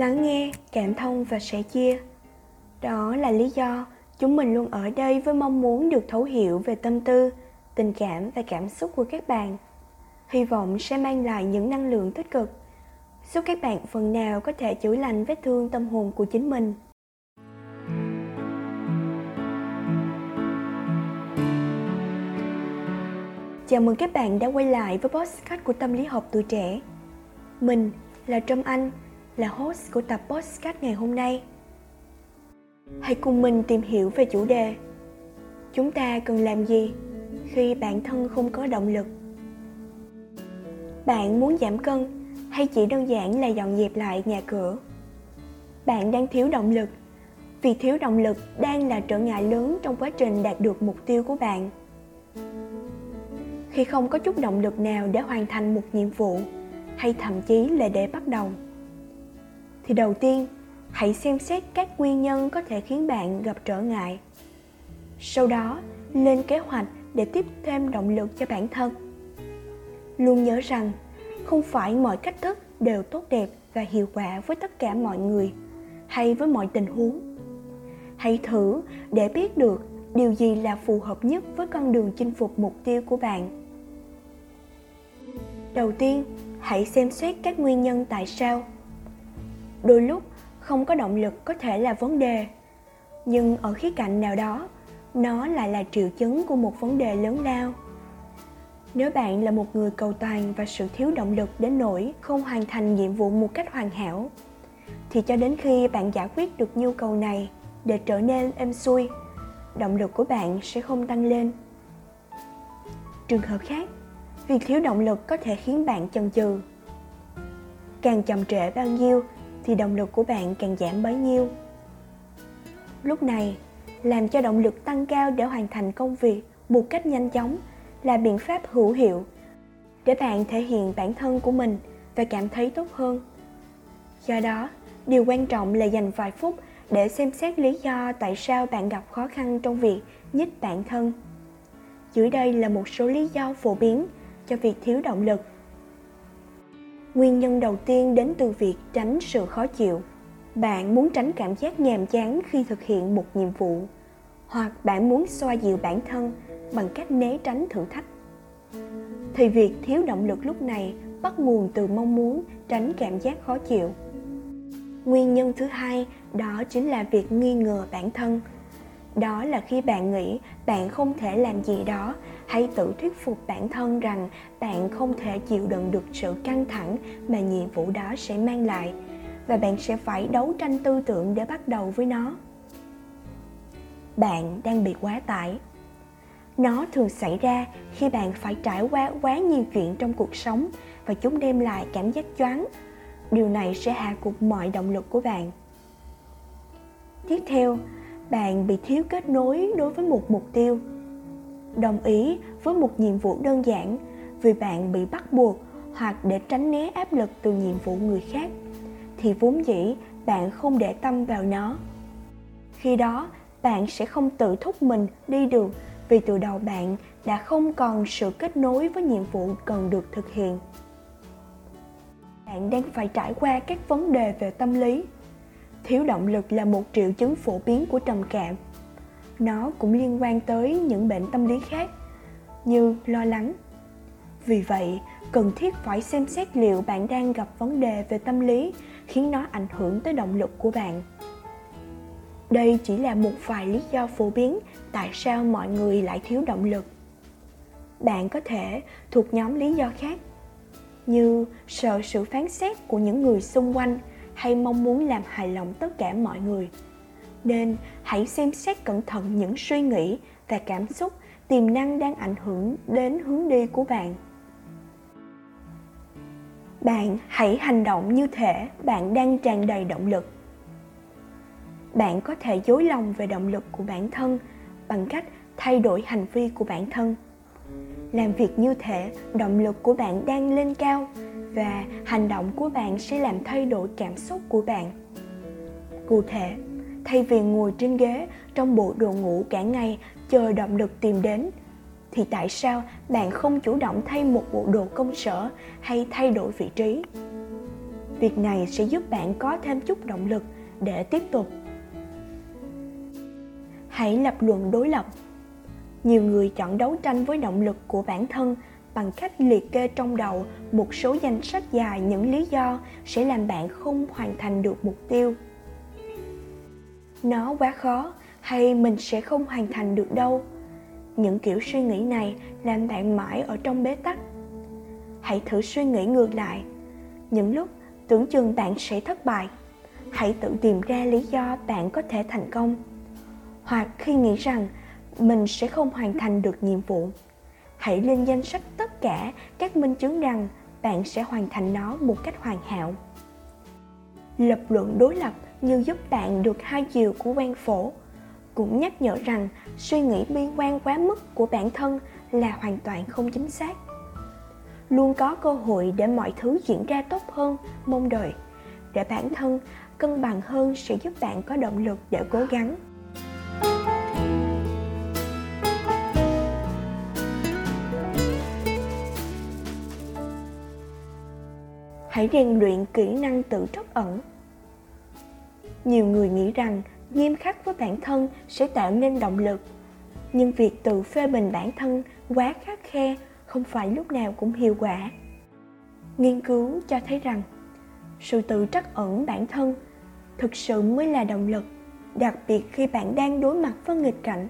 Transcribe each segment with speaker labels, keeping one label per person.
Speaker 1: lắng nghe cảm thông và sẻ chia. Đó là lý do chúng mình luôn ở đây với mong muốn được thấu hiểu về tâm tư tình cảm và cảm xúc của các bạn. Hy vọng sẽ mang lại những năng lượng tích cực giúp các bạn phần nào có thể chữa lành vết thương tâm hồn của chính mình. Chào mừng các bạn đã quay lại với podcast của Tâm lý học tuổi trẻ. Mình là Trâm Anh, là host của tập podcast ngày hôm nay. Hãy cùng mình tìm hiểu về chủ đề Chúng ta cần làm gì khi bản thân không có động lực? Bạn muốn giảm cân hay chỉ đơn giản là dọn dẹp lại nhà cửa? Bạn đang thiếu động lực. Vì thiếu động lực đang là trở ngại lớn trong quá trình đạt được mục tiêu của bạn khi không có chút động lực nào để hoàn thành một nhiệm vụ, hay thậm chí là để bắt đầu thì đầu tiên, hãy xem xét các nguyên nhân có thể khiến bạn gặp trở ngại. Sau đó, lên kế hoạch để tiếp thêm động lực cho bản thân. Luôn nhớ rằng, không phải mọi cách thức đều tốt đẹp và hiệu quả với tất cả mọi người hay với mọi tình huống. Hãy thử để biết được điều gì là phù hợp nhất với con đường chinh phục mục tiêu của bạn. Đầu tiên, hãy xem xét các nguyên nhân tại sao đôi lúc không có động lực có thể là vấn đề. Nhưng ở khía cạnh nào đó, nó lại là triệu chứng của một vấn đề lớn lao. Nếu bạn là một người cầu toàn và sự thiếu động lực đến nỗi không hoàn thành nhiệm vụ một cách hoàn hảo, thì cho đến khi bạn giải quyết được nhu cầu này để trở nên êm xuôi, động lực của bạn sẽ không tăng lên. Trường hợp khác, việc thiếu động lực có thể khiến bạn chần chừ. Càng chậm trễ bao nhiêu thì động lực của bạn càng giảm bấy nhiêu. Lúc này, làm cho động lực tăng cao để hoàn thành công việc một cách nhanh chóng là biện pháp hữu hiệu để bạn thể hiện bản thân của mình và cảm thấy tốt hơn. Do đó, điều quan trọng là dành vài phút để xem xét lý do tại sao bạn gặp khó khăn trong việc nhích bản thân. Dưới đây là một số lý do phổ biến cho việc thiếu động lực nguyên nhân đầu tiên đến từ việc tránh sự khó chịu. Bạn muốn tránh cảm giác nhàm chán khi thực hiện một nhiệm vụ, hoặc bạn muốn xoa dịu bản thân bằng cách né tránh thử thách. Thì việc thiếu động lực lúc này bắt nguồn từ mong muốn tránh cảm giác khó chịu. Nguyên nhân thứ hai đó chính là việc nghi ngờ bản thân. Đó là khi bạn nghĩ bạn không thể làm gì đó hãy tự thuyết phục bản thân rằng bạn không thể chịu đựng được sự căng thẳng mà nhiệm vụ đó sẽ mang lại. Và bạn sẽ phải đấu tranh tư tưởng để bắt đầu với nó. Bạn đang bị quá tải. Nó thường xảy ra khi bạn phải trải qua quá nhiều chuyện trong cuộc sống và chúng đem lại cảm giác choáng. Điều này sẽ hạ cục mọi động lực của bạn. Tiếp theo, bạn bị thiếu kết nối đối với một mục tiêu đồng ý với một nhiệm vụ đơn giản, vì bạn bị bắt buộc hoặc để tránh né áp lực từ nhiệm vụ người khác, thì vốn dĩ bạn không để tâm vào nó. Khi đó, bạn sẽ không tự thúc mình đi được vì từ đầu bạn đã không còn sự kết nối với nhiệm vụ cần được thực hiện. Bạn đang phải trải qua các vấn đề về tâm lý. Thiếu động lực là một triệu chứng phổ biến của trầm cảm nó cũng liên quan tới những bệnh tâm lý khác như lo lắng. Vì vậy, cần thiết phải xem xét liệu bạn đang gặp vấn đề về tâm lý khiến nó ảnh hưởng tới động lực của bạn. Đây chỉ là một vài lý do phổ biến tại sao mọi người lại thiếu động lực. Bạn có thể thuộc nhóm lý do khác, như sợ sự phán xét của những người xung quanh hay mong muốn làm hài lòng tất cả mọi người nên hãy xem xét cẩn thận những suy nghĩ và cảm xúc, tiềm năng đang ảnh hưởng đến hướng đi của bạn. Bạn hãy hành động như thể bạn đang tràn đầy động lực. Bạn có thể dối lòng về động lực của bản thân bằng cách thay đổi hành vi của bản thân. Làm việc như thể động lực của bạn đang lên cao và hành động của bạn sẽ làm thay đổi cảm xúc của bạn. Cụ thể thay vì ngồi trên ghế trong bộ đồ ngủ cả ngày chờ động lực tìm đến. Thì tại sao bạn không chủ động thay một bộ đồ công sở hay thay đổi vị trí? Việc này sẽ giúp bạn có thêm chút động lực để tiếp tục. Hãy lập luận đối lập. Nhiều người chọn đấu tranh với động lực của bản thân bằng cách liệt kê trong đầu một số danh sách dài những lý do sẽ làm bạn không hoàn thành được mục tiêu nó quá khó, hay mình sẽ không hoàn thành được đâu. Những kiểu suy nghĩ này làm bạn mãi ở trong bế tắc. Hãy thử suy nghĩ ngược lại. Những lúc tưởng chừng bạn sẽ thất bại, hãy tự tìm ra lý do bạn có thể thành công. Hoặc khi nghĩ rằng mình sẽ không hoàn thành được nhiệm vụ, hãy lên danh sách tất cả các minh chứng rằng bạn sẽ hoàn thành nó một cách hoàn hảo. Lập luận đối lập như giúp bạn được hai chiều của quan phổ. Cũng nhắc nhở rằng, suy nghĩ bi quan quá mức của bản thân là hoàn toàn không chính xác. Luôn có cơ hội để mọi thứ diễn ra tốt hơn, mong đợi. Để bản thân cân bằng hơn sẽ giúp bạn có động lực để cố gắng. Hãy rèn luyện kỹ năng tự trắc ẩn nhiều người nghĩ rằng nghiêm khắc với bản thân sẽ tạo nên động lực. Nhưng việc tự phê bình bản thân quá khắc khe không phải lúc nào cũng hiệu quả. Nghiên cứu cho thấy rằng, sự tự trắc ẩn bản thân thực sự mới là động lực, đặc biệt khi bạn đang đối mặt với nghịch cảnh.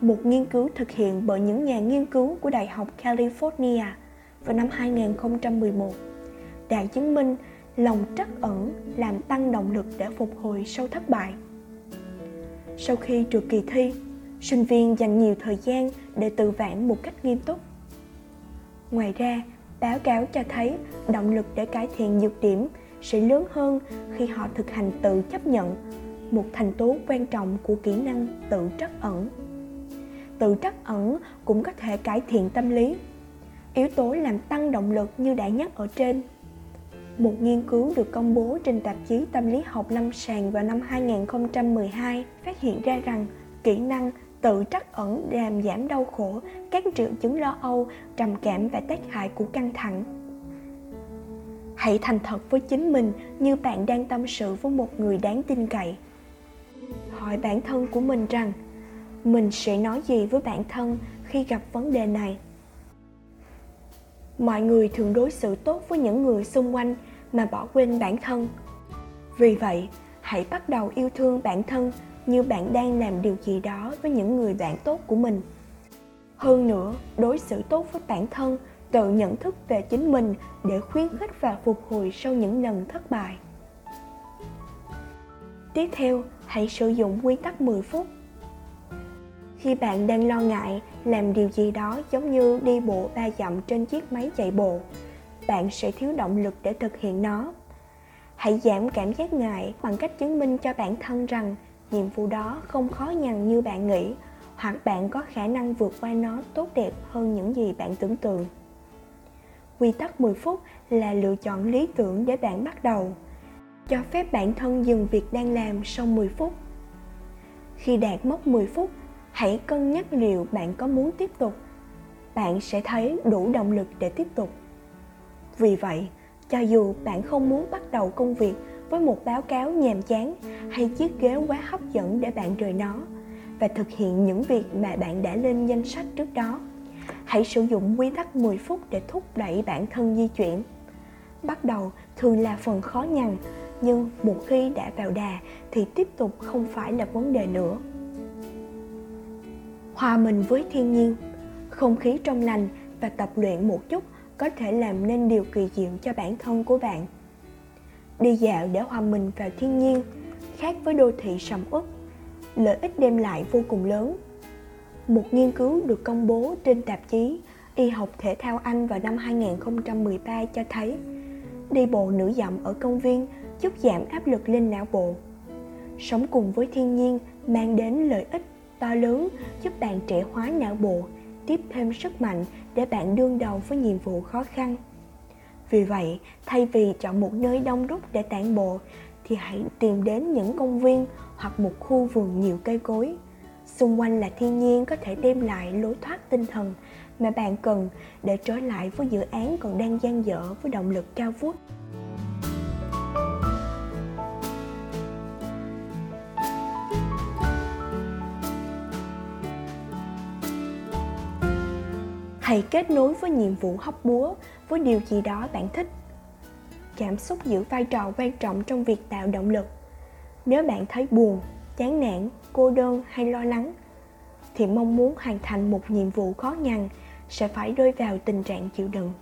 Speaker 1: Một nghiên cứu thực hiện bởi những nhà nghiên cứu của Đại học California vào năm 2011 đã chứng minh lòng trắc ẩn làm tăng động lực để phục hồi sau thất bại. Sau khi trượt kỳ thi, sinh viên dành nhiều thời gian để tự vãn một cách nghiêm túc. Ngoài ra, báo cáo cho thấy động lực để cải thiện nhược điểm sẽ lớn hơn khi họ thực hành tự chấp nhận một thành tố quan trọng của kỹ năng tự trắc ẩn tự trắc ẩn cũng có thể cải thiện tâm lý yếu tố làm tăng động lực như đã nhắc ở trên một nghiên cứu được công bố trên tạp chí Tâm lý học lâm sàng vào năm 2012 phát hiện ra rằng kỹ năng tự trắc ẩn làm giảm đau khổ, các triệu chứng lo âu, trầm cảm và tác hại của căng thẳng. Hãy thành thật với chính mình như bạn đang tâm sự với một người đáng tin cậy. Hỏi bản thân của mình rằng mình sẽ nói gì với bản thân khi gặp vấn đề này. Mọi người thường đối xử tốt với những người xung quanh mà bỏ quên bản thân. Vì vậy, hãy bắt đầu yêu thương bản thân như bạn đang làm điều gì đó với những người bạn tốt của mình. Hơn nữa, đối xử tốt với bản thân, tự nhận thức về chính mình để khuyến khích và phục hồi sau những lần thất bại. Tiếp theo, hãy sử dụng quy tắc 10 phút. Khi bạn đang lo ngại làm điều gì đó giống như đi bộ ba dặm trên chiếc máy chạy bộ bạn sẽ thiếu động lực để thực hiện nó. Hãy giảm cảm giác ngại bằng cách chứng minh cho bản thân rằng nhiệm vụ đó không khó nhằn như bạn nghĩ, hoặc bạn có khả năng vượt qua nó tốt đẹp hơn những gì bạn tưởng tượng. Quy tắc 10 phút là lựa chọn lý tưởng để bạn bắt đầu. Cho phép bản thân dừng việc đang làm sau 10 phút. Khi đạt mốc 10 phút, hãy cân nhắc liệu bạn có muốn tiếp tục. Bạn sẽ thấy đủ động lực để tiếp tục vì vậy, cho dù bạn không muốn bắt đầu công việc với một báo cáo nhàm chán hay chiếc ghế quá hấp dẫn để bạn rời nó và thực hiện những việc mà bạn đã lên danh sách trước đó, hãy sử dụng quy tắc 10 phút để thúc đẩy bản thân di chuyển. Bắt đầu thường là phần khó nhằn, nhưng một khi đã vào đà thì tiếp tục không phải là vấn đề nữa. Hòa mình với thiên nhiên, không khí trong lành và tập luyện một chút có thể làm nên điều kỳ diệu cho bản thân của bạn đi dạo để hòa mình vào thiên nhiên khác với đô thị sầm uất lợi ích đem lại vô cùng lớn một nghiên cứu được công bố trên tạp chí Y học thể thao Anh vào năm 2013 cho thấy đi bộ nửa dặm ở công viên giúp giảm áp lực lên não bộ. Sống cùng với thiên nhiên mang đến lợi ích to lớn giúp bạn trẻ hóa não bộ, tiếp thêm sức mạnh để bạn đương đầu với nhiệm vụ khó khăn. Vì vậy, thay vì chọn một nơi đông đúc để tản bộ, thì hãy tìm đến những công viên hoặc một khu vườn nhiều cây cối. Xung quanh là thiên nhiên có thể đem lại lối thoát tinh thần mà bạn cần để trở lại với dự án còn đang dang dở với động lực cao vút. Hãy kết nối với nhiệm vụ hóc búa, với điều gì đó bạn thích. Cảm xúc giữ vai trò quan trọng trong việc tạo động lực. Nếu bạn thấy buồn, chán nản, cô đơn hay lo lắng, thì mong muốn hoàn thành một nhiệm vụ khó nhằn sẽ phải rơi vào tình trạng chịu đựng.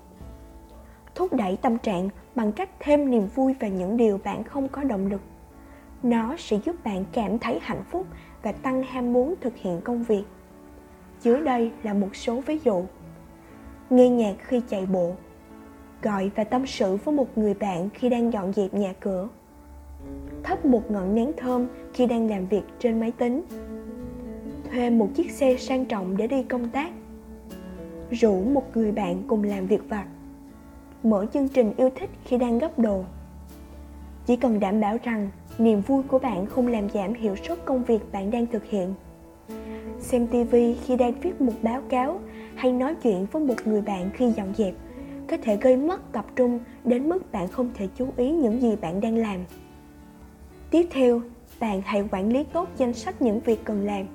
Speaker 1: Thúc đẩy tâm trạng bằng cách thêm niềm vui vào những điều bạn không có động lực. Nó sẽ giúp bạn cảm thấy hạnh phúc và tăng ham muốn thực hiện công việc. Dưới đây là một số ví dụ nghe nhạc khi chạy bộ, gọi và tâm sự với một người bạn khi đang dọn dẹp nhà cửa, thắp một ngọn nến thơm khi đang làm việc trên máy tính, thuê một chiếc xe sang trọng để đi công tác, rủ một người bạn cùng làm việc vặt, mở chương trình yêu thích khi đang gấp đồ. Chỉ cần đảm bảo rằng niềm vui của bạn không làm giảm hiệu suất công việc bạn đang thực hiện xem tv khi đang viết một báo cáo hay nói chuyện với một người bạn khi dọn dẹp, có thể gây mất tập trung đến mức bạn không thể chú ý những gì bạn đang làm. Tiếp theo, bạn hãy quản lý tốt danh sách những việc cần làm.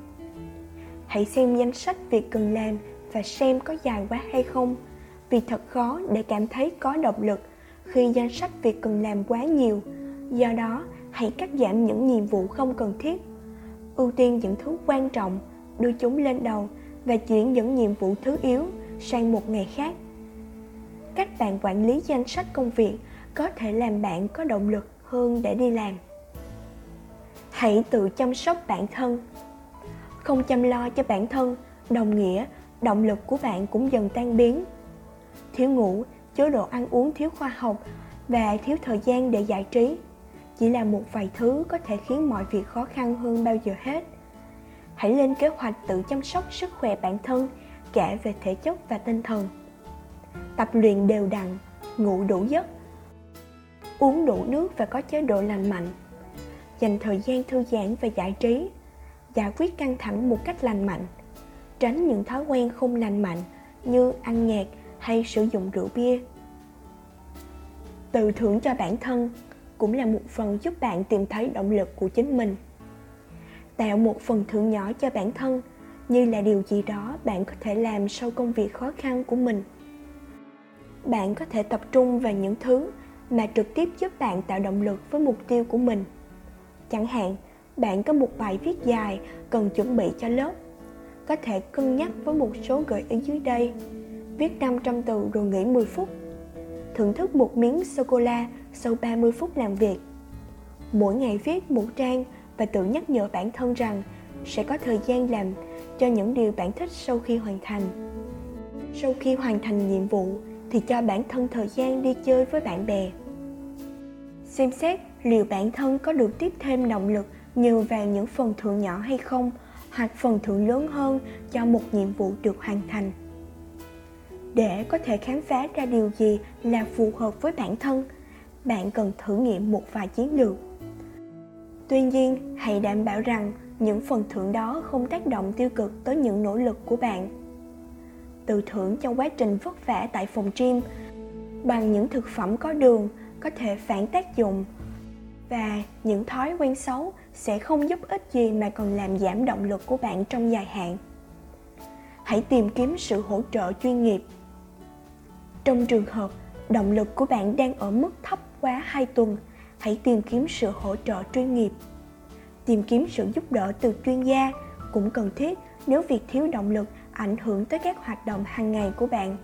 Speaker 1: Hãy xem danh sách việc cần làm và xem có dài quá hay không, vì thật khó để cảm thấy có động lực khi danh sách việc cần làm quá nhiều. Do đó, hãy cắt giảm những nhiệm vụ không cần thiết ưu tiên những thứ quan trọng, đưa chúng lên đầu và chuyển những nhiệm vụ thứ yếu sang một ngày khác. Cách bạn quản lý danh sách công việc có thể làm bạn có động lực hơn để đi làm. Hãy tự chăm sóc bản thân. Không chăm lo cho bản thân, đồng nghĩa động lực của bạn cũng dần tan biến. Thiếu ngủ chế độ ăn uống thiếu khoa học và thiếu thời gian để giải trí chỉ là một vài thứ có thể khiến mọi việc khó khăn hơn bao giờ hết. Hãy lên kế hoạch tự chăm sóc sức khỏe bản thân cả về thể chất và tinh thần. Tập luyện đều đặn, ngủ đủ giấc, uống đủ nước và có chế độ lành mạnh. Dành thời gian thư giãn và giải trí, giải quyết căng thẳng một cách lành mạnh. Tránh những thói quen không lành mạnh như ăn nhạt hay sử dụng rượu bia. Tự thưởng cho bản thân cũng là một phần giúp bạn tìm thấy động lực của chính mình. Tạo một phần thưởng nhỏ cho bản thân như là điều gì đó bạn có thể làm sau công việc khó khăn của mình. Bạn có thể tập trung vào những thứ mà trực tiếp giúp bạn tạo động lực với mục tiêu của mình. Chẳng hạn, bạn có một bài viết dài cần chuẩn bị cho lớp. Có thể cân nhắc với một số gợi ý dưới đây. Viết 500 từ rồi nghỉ 10 phút. Thưởng thức một miếng sô-cô-la sau 30 phút làm việc. Mỗi ngày viết một trang và tự nhắc nhở bản thân rằng sẽ có thời gian làm cho những điều bạn thích sau khi hoàn thành. Sau khi hoàn thành nhiệm vụ thì cho bản thân thời gian đi chơi với bạn bè. Xem xét liệu bản thân có được tiếp thêm động lực nhờ vào những phần thưởng nhỏ hay không, hoặc phần thưởng lớn hơn cho một nhiệm vụ được hoàn thành. Để có thể khám phá ra điều gì là phù hợp với bản thân bạn cần thử nghiệm một vài chiến lược. Tuy nhiên, hãy đảm bảo rằng những phần thưởng đó không tác động tiêu cực tới những nỗ lực của bạn. Tự thưởng trong quá trình vất vả tại phòng gym bằng những thực phẩm có đường có thể phản tác dụng và những thói quen xấu sẽ không giúp ích gì mà còn làm giảm động lực của bạn trong dài hạn. Hãy tìm kiếm sự hỗ trợ chuyên nghiệp. Trong trường hợp động lực của bạn đang ở mức thấp quá 2 tuần, hãy tìm kiếm sự hỗ trợ chuyên nghiệp. Tìm kiếm sự giúp đỡ từ chuyên gia cũng cần thiết nếu việc thiếu động lực ảnh hưởng tới các hoạt động hàng ngày của bạn.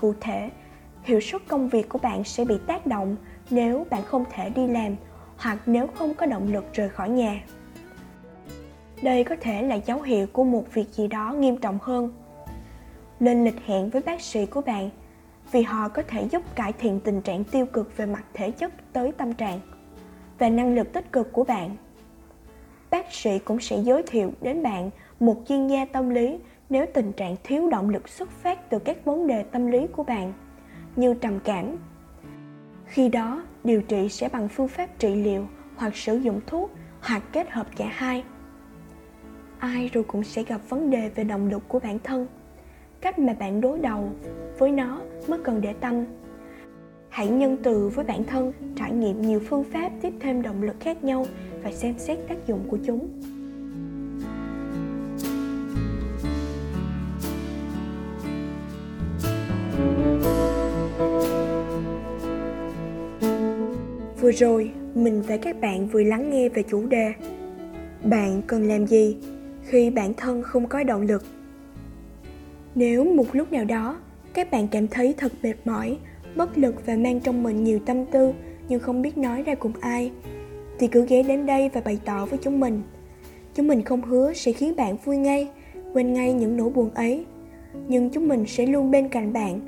Speaker 1: Cụ thể, hiệu suất công việc của bạn sẽ bị tác động nếu bạn không thể đi làm hoặc nếu không có động lực rời khỏi nhà. Đây có thể là dấu hiệu của một việc gì đó nghiêm trọng hơn. Lên lịch hẹn với bác sĩ của bạn vì họ có thể giúp cải thiện tình trạng tiêu cực về mặt thể chất tới tâm trạng và năng lực tích cực của bạn. Bác sĩ cũng sẽ giới thiệu đến bạn một chuyên gia tâm lý nếu tình trạng thiếu động lực xuất phát từ các vấn đề tâm lý của bạn như trầm cảm. Khi đó, điều trị sẽ bằng phương pháp trị liệu hoặc sử dụng thuốc hoặc kết hợp cả hai. Ai rồi cũng sẽ gặp vấn đề về động lực của bản thân cách mà bạn đối đầu với nó mới cần để tâm. Hãy nhân từ với bản thân, trải nghiệm nhiều phương pháp tiếp thêm động lực khác nhau và xem xét tác dụng của chúng. Vừa rồi, mình và các bạn vừa lắng nghe về chủ đề, bạn cần làm gì khi bản thân không có động lực? Nếu một lúc nào đó các bạn cảm thấy thật mệt mỏi, bất lực và mang trong mình nhiều tâm tư nhưng không biết nói ra cùng ai thì cứ ghé đến đây và bày tỏ với chúng mình. Chúng mình không hứa sẽ khiến bạn vui ngay, quên ngay những nỗi buồn ấy. Nhưng chúng mình sẽ luôn bên cạnh bạn,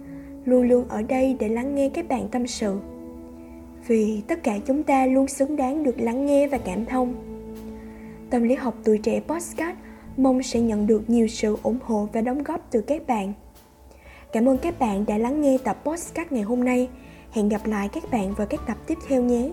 Speaker 1: luôn luôn ở đây để lắng nghe các bạn tâm sự. Vì tất cả chúng ta luôn xứng đáng được lắng nghe và cảm thông. Tâm lý học tuổi trẻ Postcard mong sẽ nhận được nhiều sự ủng hộ và đóng góp từ các bạn. Cảm ơn các bạn đã lắng nghe tập podcast ngày hôm nay. Hẹn gặp lại các bạn vào các tập tiếp theo nhé.